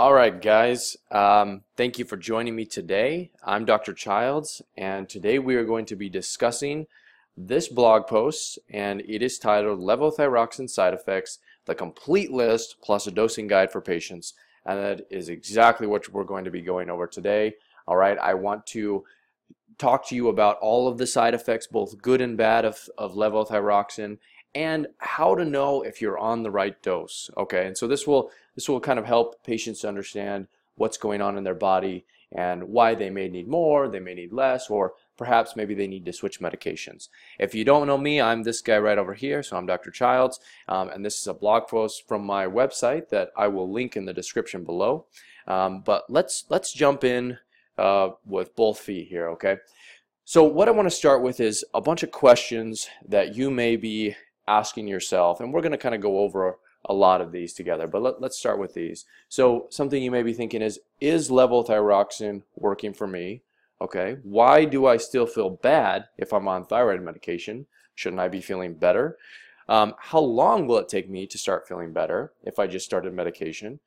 All right, guys. Um, thank you for joining me today. I'm Dr. Childs, and today we are going to be discussing this blog post, and it is titled Levothyroxine Side Effects, the complete list plus a dosing guide for patients. And that is exactly what we're going to be going over today. All right, I want to talk to you about all of the side effects, both good and bad, of, of levothyroxine and how to know if you're on the right dose. Okay, and so this will this will kind of help patients understand what's going on in their body and why they may need more, they may need less, or perhaps maybe they need to switch medications. If you don't know me, I'm this guy right over here, so I'm Dr. Childs, um, and this is a blog post from my website that I will link in the description below. Um, but let's let's jump in uh, with both feet here, okay? So what I want to start with is a bunch of questions that you may be asking yourself, and we're going to kind of go over a lot of these together, but let, us start with these. So something you may be thinking is, is level levothyroxine working for me? Okay, why do I still feel bad if I'm on thyroid medication? Shouldn't I be feeling better? Um, how long will it take me to start feeling better if I just started medication?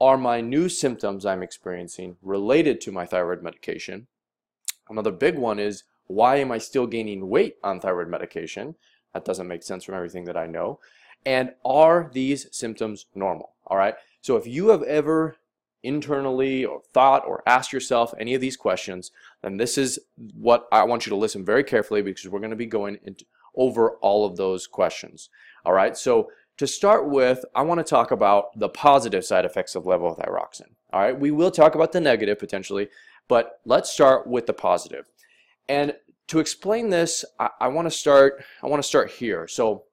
Are my new symptoms I'm experiencing related to my thyroid medication? Another big one is, why am I still gaining weight on thyroid medication? That doesn't make sense from everything that I know. And are these symptoms normal? All right. So if you have ever internally or thought or asked yourself any of these questions, then this is what I want you to listen very carefully because we're going to be going into, over all of those questions. All right. So to start with, I want to talk about the positive side effects of levothyroxine. All right. We will talk about the negative potentially, but let's start with the positive. And to explain this, I, I want to start. I want to start here. So,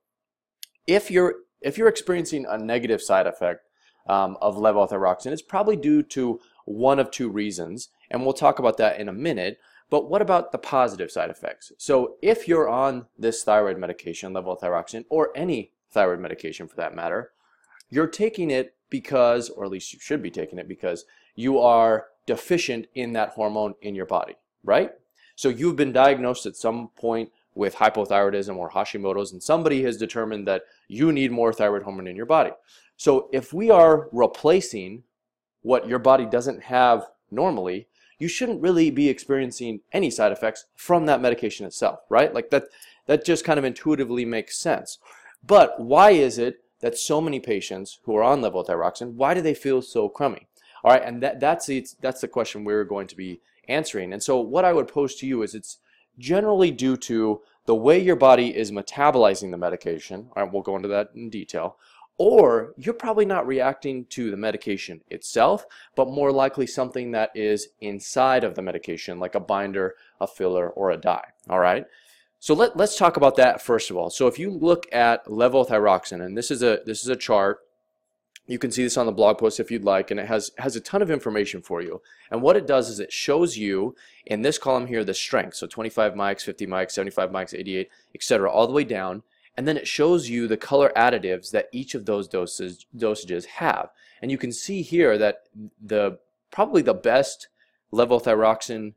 if you're if you're experiencing a negative side effect um, of levothyroxine, it's probably due to one of two reasons, and we'll talk about that in a minute. But what about the positive side effects? So, if you're on this thyroid medication, levothyroxine, or any thyroid medication for that matter, you're taking it because, or at least you should be taking it because you are deficient in that hormone in your body, right? So you've been diagnosed at some point with hypothyroidism or Hashimoto's, and somebody has determined that you need more thyroid hormone in your body. So if we are replacing what your body doesn't have normally, you shouldn't really be experiencing any side effects from that medication itself, right? Like that, that just kind of intuitively makes sense. But why is it that so many patients who are on levothyroxine, why do they feel so crummy? All right, and that, that's, the, that's the question we're going to be answering. And so what I would pose to you is it's generally due to the way your body is metabolizing the medication. All right, we'll go into that in detail. Or you're probably not reacting to the medication itself, but more likely something that is inside of the medication, like a binder, a filler, or a dye. All right. So let, let's talk about that first of all. So if you look at levothyroxine, and this is a this is a chart you can see this on the blog post if you'd like, and it has, has a ton of information for you. And what it does is it shows you in this column here the strength, so 25 mics, 50 mics, 75 mics, 88, etc., all the way down. And then it shows you the color additives that each of those doses, dosages have. And you can see here that the probably the best levothyroxine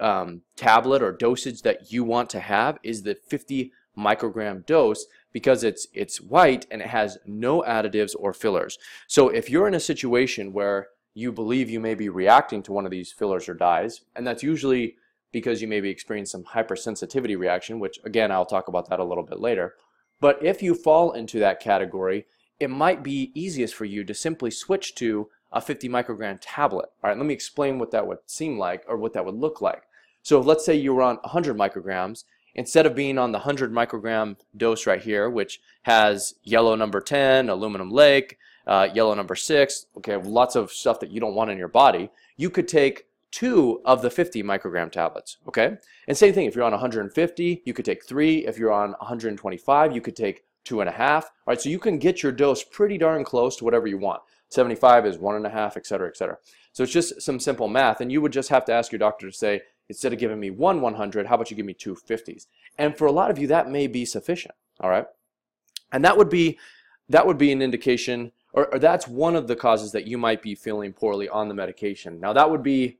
um, tablet or dosage that you want to have is the 50 microgram dose because it's it's white and it has no additives or fillers. So if you're in a situation where you believe you may be reacting to one of these fillers or dyes, and that's usually because you may be experiencing some hypersensitivity reaction, which again, I'll talk about that a little bit later. But if you fall into that category, it might be easiest for you to simply switch to a 50 microgram tablet. All right, let me explain what that would seem like or what that would look like. So let's say you were on 100 micrograms instead of being on the 100 microgram dose right here, which has yellow number 10, aluminum lake, uh, yellow number 6, okay, lots of stuff that you don't want in your body, you could take two of the 50 microgram tablets, okay? And same thing, if you're on 150, you could take three. If you're on 125, you could take two and a half. All right, so you can get your dose pretty darn close to whatever you want. 75 is one and a half, et cetera, et cetera. So it's just some simple math, and you would just have to ask your doctor to say, Instead of giving me one 100, how about you give me two 50s? And for a lot of you, that may be sufficient, all right? And that would be, that would be an indication, or, or that's one of the causes that you might be feeling poorly on the medication. Now that would be,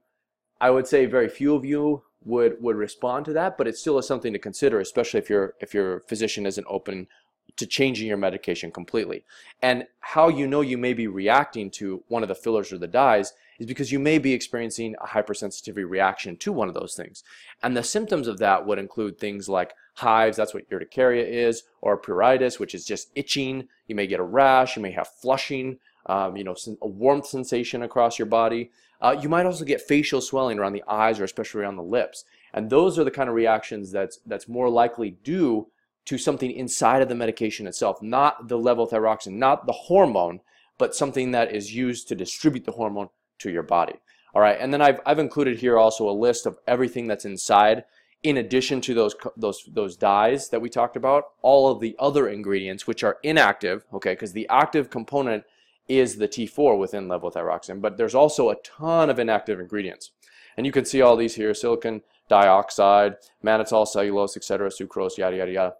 I would say very few of you would, would respond to that, but it still is something to consider, especially if, your if your physician isn't open to changing your medication completely. And how you know you may be reacting to one of the fillers or the dyes is because you may be experiencing a hypersensitivity reaction to one of those things. And the symptoms of that would include things like hives, that's what urticaria is, or pruritus, which is just itching. You may get a rash, you may have flushing, um, you know, a warmth sensation across your body. Uh, you might also get facial swelling around the eyes or especially around the lips. And those are the kind of reactions that's, that's more likely due to something inside of the medication itself, not the levothyroxine, not the hormone, but something that is used to distribute the hormone to your body. All right, and then I've, I've included here also a list of everything that's inside in addition to those, those, those dyes that we talked about, all of the other ingredients which are inactive, okay, because the active component is the T4 within levothyroxine, but there's also a ton of inactive ingredients. And you can see all these here, silicon dioxide, mannitol, cellulose, etc., sucrose, yada, yada, yada.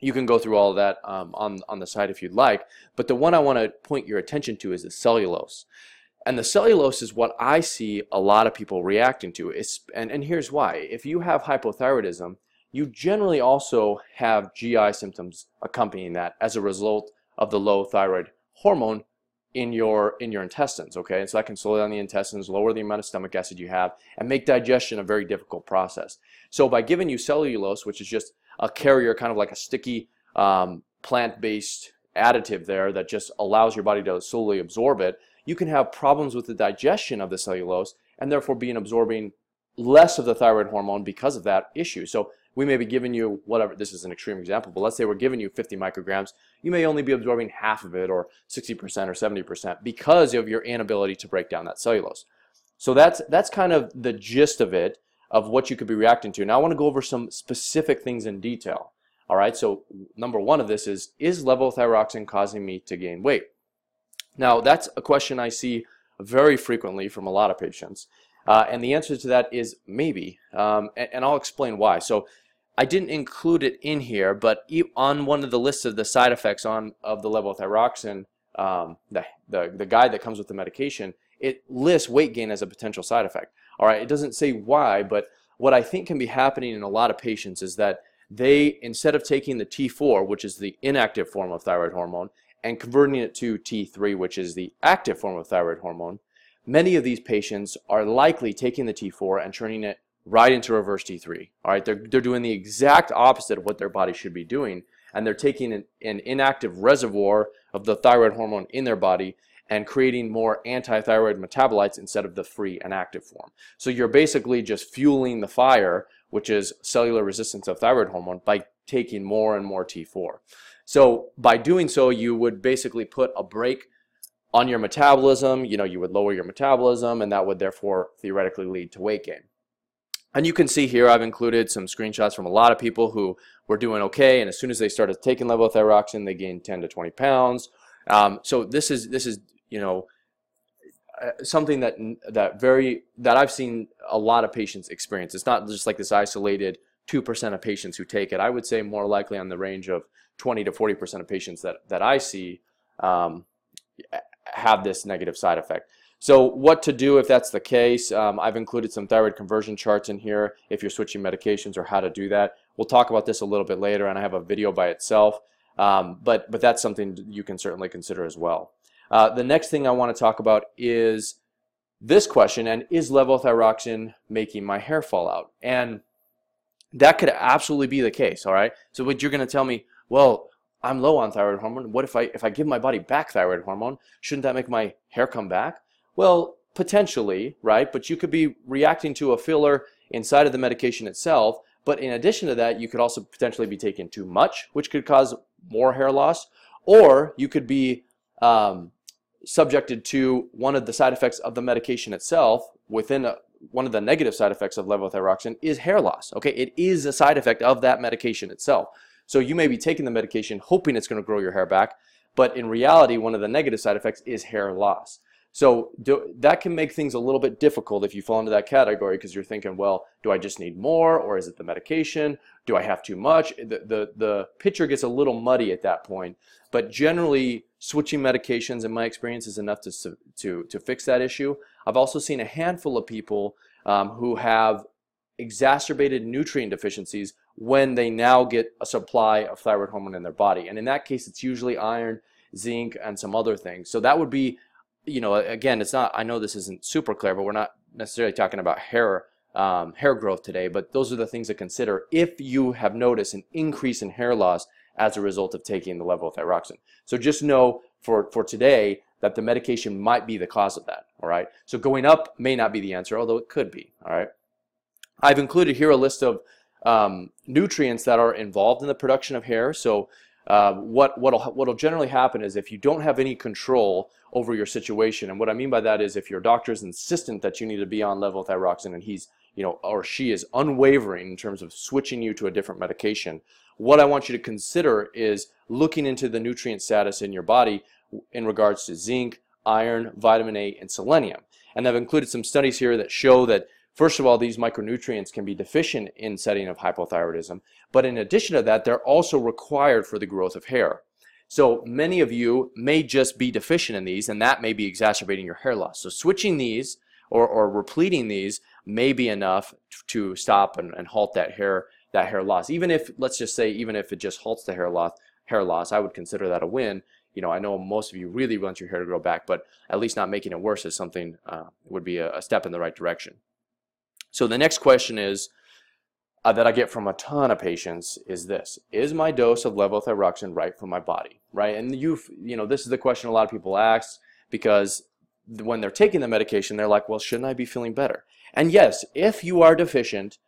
You can go through all of that um, on, on the side if you'd like, but the one I want to point your attention to is the cellulose. And the cellulose is what I see a lot of people reacting to. It's, and, and here's why. If you have hypothyroidism, you generally also have GI symptoms accompanying that as a result of the low thyroid hormone in your in your intestines okay and so that can slow down the intestines lower the amount of stomach acid you have and make digestion a very difficult process so by giving you cellulose which is just a carrier kind of like a sticky um, plant-based additive there that just allows your body to slowly absorb it you can have problems with the digestion of the cellulose and therefore being absorbing less of the thyroid hormone because of that issue. So we may be giving you whatever, this is an extreme example, but let's say we're giving you 50 micrograms, you may only be absorbing half of it or 60% or 70% because of your inability to break down that cellulose. So that's, that's kind of the gist of it, of what you could be reacting to. Now I want to go over some specific things in detail. All right, so number one of this is, is levothyroxine causing me to gain weight? Now, that's a question I see very frequently from a lot of patients. Uh, and the answer to that is maybe, um, and, and, I'll explain why. So I didn't include it in here, but on one of the lists of the side effects on of the levothyroxine, um, the, the, the guide that comes with the medication, it lists weight gain as a potential side effect. All right, it doesn't say why, but what I think can be happening in a lot of patients is that they, instead of taking the T4, which is the inactive form of thyroid hormone, and converting it to T3, which is the active form of thyroid hormone, many of these patients are likely taking the T4 and turning it right into reverse T3. All right, they're, they're doing the exact opposite of what their body should be doing, and they're taking an, an inactive reservoir of the thyroid hormone in their body and creating more anti-thyroid metabolites instead of the free and active form. So you're basically just fueling the fire, which is cellular resistance of thyroid hormone, by taking more and more T4. So by doing so, you would basically put a brake on your metabolism. You know, you would lower your metabolism, and that would therefore theoretically lead to weight gain. And you can see here I've included some screenshots from a lot of people who were doing okay, and as soon as they started taking levothyroxine, they gained 10 to 20 pounds. Um, so this is this is you know uh, something that that very that I've seen a lot of patients experience. It's not just like this isolated 2% of patients who take it. I would say more likely on the range of 20 to 40% of patients that, that I see um, have this negative side effect. So what to do if that's the case, um, I've included some thyroid conversion charts in here if you're switching medications or how to do that. We'll talk about this a little bit later and I have a video by itself, um, but, but that's something you can certainly consider as well. Uh, the next thing I want to talk about is this question, and is levothyroxine making my hair fall out? And that could absolutely be the case, all right? So what you're going to tell me, well, I'm low on thyroid hormone. What if I if I give my body back thyroid hormone? Shouldn't that make my hair come back? Well, potentially, right? But you could be reacting to a filler inside of the medication itself. But in addition to that, you could also potentially be taking too much, which could cause more hair loss. Or you could be um, subjected to one of the side effects of the medication itself within a, one of the negative side effects of levothyroxine is hair loss. Okay, it is a side effect of that medication itself. So you may be taking the medication hoping it's going to grow your hair back, but in reality, one of the negative side effects is hair loss. So do, that can make things a little bit difficult if you fall into that category because you're thinking, well, do I just need more or is it the medication? Do I have too much? The, the, the picture gets a little muddy at that point. But generally, switching medications, in my experience, is enough to, to, to fix that issue. I've also seen a handful of people um, who have exacerbated nutrient deficiencies when they now get a supply of thyroid hormone in their body. And in that case, it's usually iron, zinc, and some other things. So that would be, you know, again, it's not, I know this isn't super clear, but we're not necessarily talking about hair um, hair growth today, but those are the things to consider if you have noticed an increase in hair loss as a result of taking the level of levothyroxine. So just know for, for today that the medication might be the cause of that, all right? So going up may not be the answer, although it could be, all right? I've included here a list of um, nutrients that are involved in the production of hair. So uh, what what'll what'll generally happen is if you don't have any control over your situation, and what I mean by that is if your doctor is insistent that you need to be on levothyroxine and he's you know or she is unwavering in terms of switching you to a different medication, what I want you to consider is looking into the nutrient status in your body in regards to zinc, iron, vitamin A, and selenium. And I've included some studies here that show that First of all, these micronutrients can be deficient in setting of hypothyroidism, but in addition to that, they're also required for the growth of hair. So many of you may just be deficient in these, and that may be exacerbating your hair loss. So switching these or, or repleting these may be enough to stop and, and halt that hair that hair loss. Even if, let's just say, even if it just halts the hair loss, hair loss, I would consider that a win. You know, I know most of you really want your hair to grow back, but at least not making it worse is something uh, would be a, a step in the right direction. So the next question is uh, that I get from a ton of patients is this: Is my dose of levothyroxine right for my body? Right? And you, you know, this is the question a lot of people ask because when they're taking the medication, they're like, "Well, shouldn't I be feeling better?" And yes, if you are deficient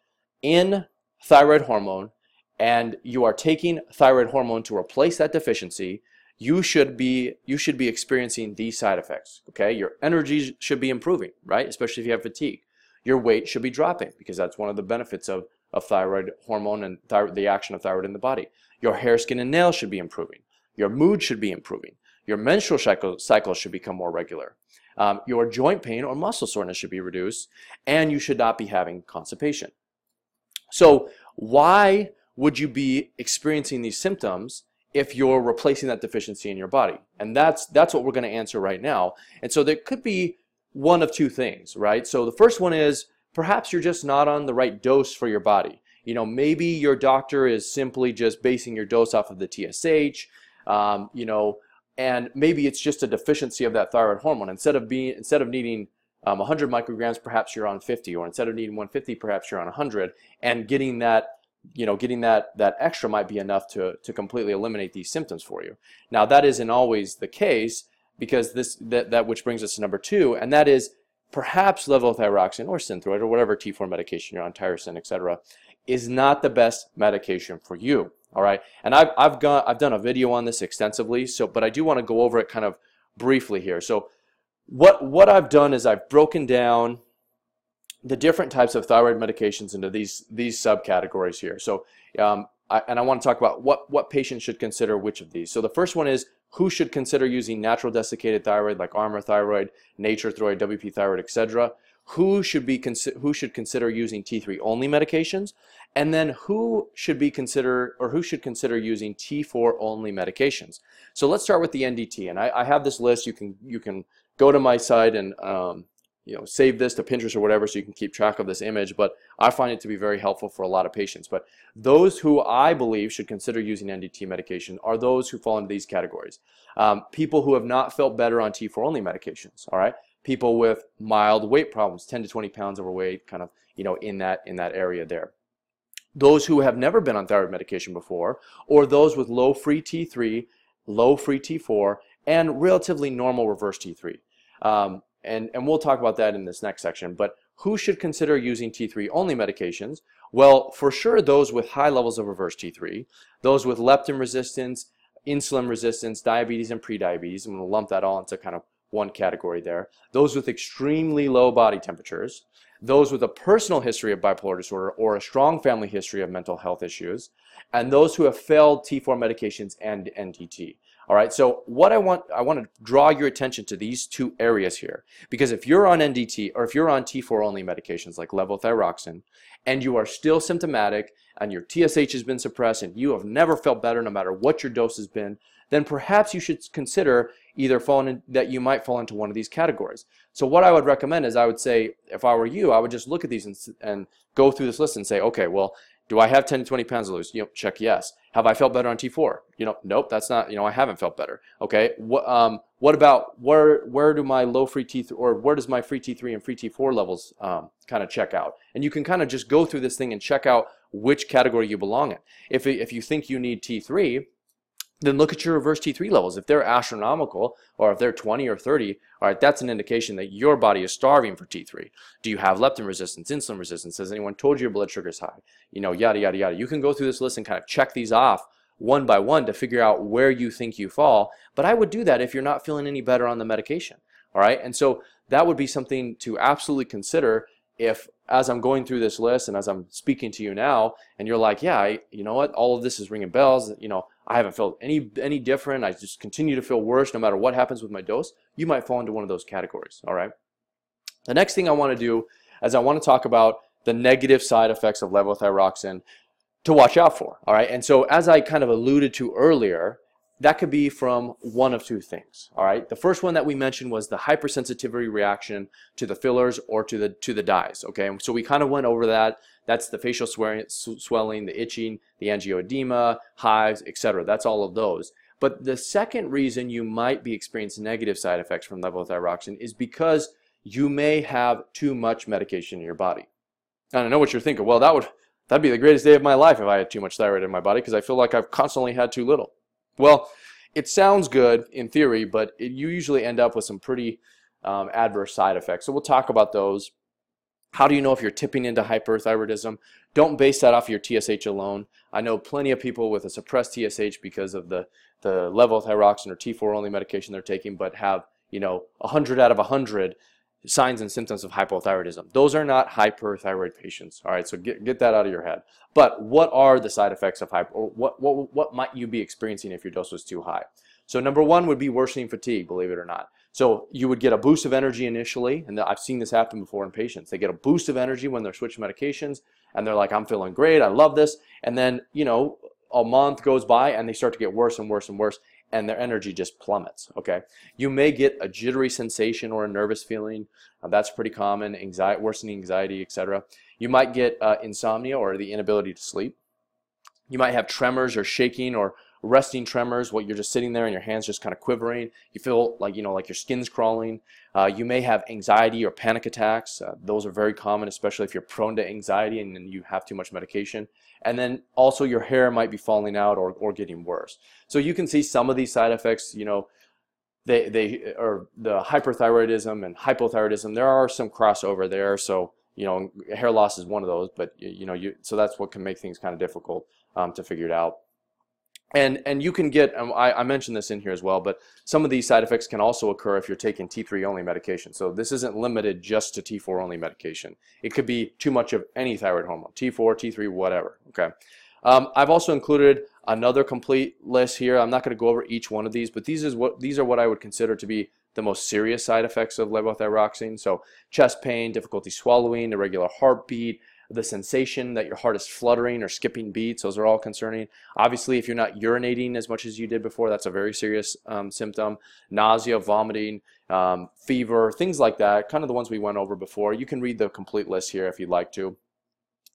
in thyroid hormone and you are taking thyroid hormone to replace that deficiency, you should be you should be experiencing these side effects. Okay, your energy should be improving, right? Especially if you have fatigue your weight should be dropping because that's one of the benefits of, of thyroid hormone and the action of thyroid in the body. Your hair, skin, and nails should be improving. Your mood should be improving. Your menstrual cycle, cycle should become more regular. Um, your joint pain or muscle soreness should be reduced, and you should not be having constipation. So, why would you be experiencing these symptoms if you're replacing that deficiency in your body? And that's that's what we're going to answer right now. And so there could be one of two things, right? So the first one is perhaps you're just not on the right dose for your body. You know, maybe your doctor is simply just basing your dose off of the TSH, um, you know, and maybe it's just a deficiency of that thyroid hormone. Instead of being, instead of needing um, 100 micrograms, perhaps you're on 50, or instead of needing 150, perhaps you're on 100, and getting that, you know, getting that that extra might be enough to to completely eliminate these symptoms for you. Now that isn't always the case because this that, that which brings us to number two, and that is perhaps levothyroxine or synthroid or whatever T4 medication you're on, Tirosint, etc., is not the best medication for you. All right, and I've I've got I've done a video on this extensively, so but I do want to go over it kind of briefly here. So what what I've done is I've broken down the different types of thyroid medications into these these subcategories here. So um, I, and I want to talk about what what patients should consider which of these. So the first one is who should consider using natural desiccated thyroid like Armour thyroid, Nature-Throid, WP thyroid, etc. Who should be who should consider using T3 only medications, and then who should be consider or who should consider using T4 only medications. So let's start with the NDT, and I, I have this list. You can you can go to my site and um, you know, save this to Pinterest or whatever so you can keep track of this image, but I find it to be very helpful for a lot of patients. But those who I believe should consider using NDT medication are those who fall into these categories. Um, people who have not felt better on T4 only medications, all right? People with mild weight problems, 10 to 20 pounds overweight, kind of, you know, in that, in that area there. Those who have never been on thyroid medication before, or those with low free T3, low free T4, and relatively normal reverse T3. Um, and, and we'll talk about that in this next section, but who should consider using T3 only medications? Well, for sure, those with high levels of reverse T3, those with leptin resistance, insulin resistance, diabetes, and prediabetes. I'm going to lump that all into kind of one category there. Those with extremely low body temperatures, those with a personal history of bipolar disorder or a strong family history of mental health issues, and those who have failed T4 medications and NDT. All right, so what I want, I want to draw your attention to these two areas here. Because if you're on NDT or if you're on T4 only medications like levothyroxine and you are still symptomatic and your TSH has been suppressed and you have never felt better no matter what your dose has been, then perhaps you should consider either falling in, that you might fall into one of these categories. So what I would recommend is I would say, if I were you, I would just look at these and, and go through this list and say, okay, well, Do I have 10 to 20 pounds to lose? You know, check yes. Have I felt better on T4? You know, nope, that's not, you know, I haven't felt better. Okay. What, um, what about where, where do my low free T3 or where does my free T3 and free T4 levels um, kind of check out? And you can kind of just go through this thing and check out which category you belong in. If, if you think you need T3, then look at your reverse T3 levels. If they're astronomical, or if they're 20 or 30, all right, that's an indication that your body is starving for T3. Do you have leptin resistance, insulin resistance? Has anyone told you your blood sugar is high? You know, yada, yada, yada. You can go through this list and kind of check these off one by one to figure out where you think you fall. But I would do that if you're not feeling any better on the medication. All right, and so that would be something to absolutely consider if as I'm going through this list and as I'm speaking to you now, and you're like, yeah, I, you know what, all of this is ringing bells. You know, I haven't felt any any different. I just continue to feel worse no matter what happens with my dose. You might fall into one of those categories. All right. The next thing I want to do is I want to talk about the negative side effects of levothyroxine to watch out for. All right. And so as I kind of alluded to earlier, that could be from one of two things. All right. The first one that we mentioned was the hypersensitivity reaction to the fillers or to the to the dyes. Okay. So we kind of went over that. That's the facial swelling, the itching, the angioedema, hives, etc. That's all of those. But the second reason you might be experiencing negative side effects from levothyroxine is because you may have too much medication in your body. And I know what you're thinking. Well, that would that'd be the greatest day of my life if I had too much thyroid in my body because I feel like I've constantly had too little. Well, it sounds good in theory, but it, you usually end up with some pretty um, adverse side effects. So we'll talk about those. How do you know if you're tipping into hyperthyroidism? Don't base that off your TSH alone. I know plenty of people with a suppressed TSH because of the, the levothyroxine or T4 only medication they're taking, but have, you know, 100 out of 100 signs and symptoms of hypothyroidism. Those are not hyperthyroid patients. All right, so get, get that out of your head. But what are the side effects of hyper, or what, what, what might you be experiencing if your dose was too high? So number one would be worsening fatigue, believe it or not. So you would get a boost of energy initially, and I've seen this happen before in patients. They get a boost of energy when they're switching medications, and they're like, I'm feeling great, I love this. And then, you know, a month goes by and they start to get worse and worse and worse, and their energy just plummets, okay? You may get a jittery sensation or a nervous feeling. Uh, that's pretty common, anxiety, worsening anxiety, etc. You might get uh, insomnia or the inability to sleep. You might have tremors or shaking or resting tremors, what you're just sitting there and your hands just kind of quivering. You feel like, you know, like your skin's crawling. Uh, you may have anxiety or panic attacks. Uh, those are very common, especially if you're prone to anxiety and, and you have too much medication. And then also your hair might be falling out or, or getting worse. So you can see some of these side effects, you know, they, they or the hyperthyroidism and hypothyroidism, there are some crossover there. So, you know, hair loss is one of those, but you know, you, so that's what can make things kind of difficult um, to figure it out. And, and you can get, um, I, I, mentioned this in here as well, but some of these side effects can also occur if you're taking T3 only medication. So this isn't limited just to T4 only medication. It could be too much of any thyroid hormone, T4, T3, whatever, okay? Um, I've also included another complete list here. I'm not going to go over each one of these, but these, is what, these are what I would consider to be the most serious side effects of levothyroxine. So chest pain, difficulty swallowing, irregular heartbeat, the sensation that your heart is fluttering or skipping beats. Those are all concerning. Obviously, if you're not urinating as much as you did before, that's a very serious um, symptom. Nausea, vomiting, um, fever, things like that, kind of the ones we went over before. You can read the complete list here if you'd like to.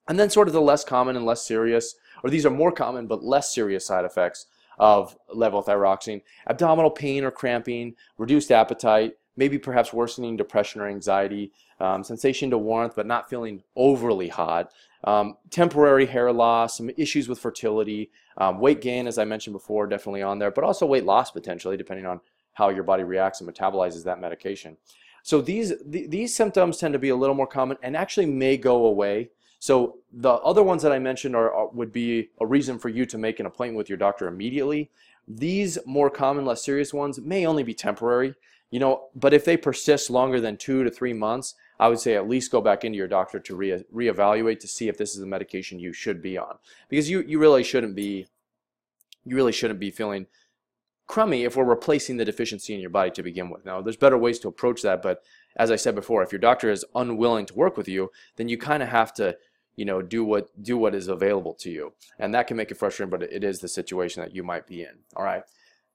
And then sort of the less common and less serious, or these are more common but less serious side effects of levothyroxine. Abdominal pain or cramping, reduced appetite, maybe perhaps worsening depression or anxiety, um, sensation to warmth but not feeling overly hot, um, temporary hair loss, some issues with fertility, um, weight gain, as I mentioned before, definitely on there, but also weight loss potentially, depending on how your body reacts and metabolizes that medication. So these, th these symptoms tend to be a little more common and actually may go away. So the other ones that I mentioned are, are, would be a reason for you to make an appointment with your doctor immediately. These more common, less serious ones may only be temporary, you know, but if they persist longer than two to three months, I would say at least go back into your doctor to re reevaluate to see if this is the medication you should be on. Because you, you really shouldn't be you really shouldn't be feeling crummy if we're replacing the deficiency in your body to begin with. Now, there's better ways to approach that, but as I said before, if your doctor is unwilling to work with you, then you kind of have to, you know, do what do what is available to you. And that can make it frustrating, but it is the situation that you might be in. All right.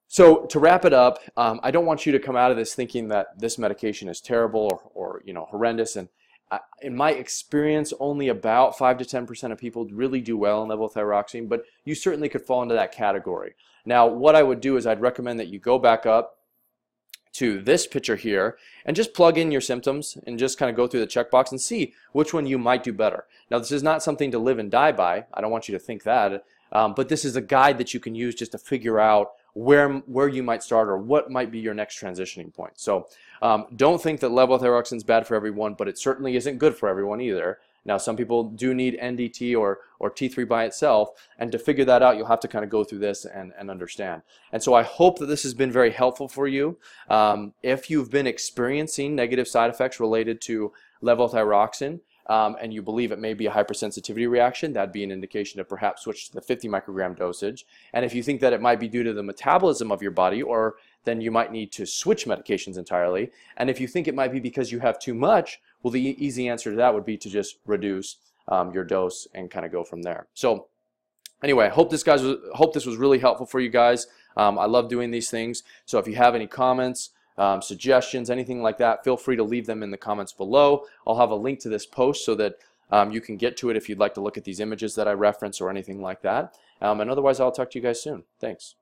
So to wrap it up, um, I don't want you to come out of this thinking that this medication is terrible or, or you know horrendous, and I- in my experience, only about 5 to 10% of people really do well on levothyroxine, but you certainly could fall into that category. Now, what I would do is I'd recommend that you go back up to this picture here and just plug in your symptoms and just kind of go through the checkbox and see which one you might do better. Now, this is not something to live and die by. I don't want you to think that. Um, but this is a guide that you can use just to figure out where, where you might start or what might be your next transitioning point. So um, don't think that levothyroxine is bad for everyone, but it certainly isn't good for everyone either. Now, some people do need NDT or, or T3 by itself, and to figure that out, you'll have to kind of go through this and, and understand. And so I hope that this has been very helpful for you. Um, if you've been experiencing negative side effects related to levothyroxine, um, and you believe it may be a hypersensitivity reaction, that'd be an indication to perhaps switch to the 50 microgram dosage. And if you think that it might be due to the metabolism of your body, or then you might need to switch medications entirely. And if you think it might be because you have too much, well, the easy answer to that would be to just reduce um, your dose and kind of go from there. So anyway, I hope this guys was, hope this was really helpful for you guys. Um, I love doing these things. So if you have any comments, um, suggestions, anything like that, feel free to leave them in the comments below. I'll have a link to this post so that um, you can get to it if you'd like to look at these images that I reference or anything like that. Um, and otherwise, I'll talk to you guys soon. Thanks.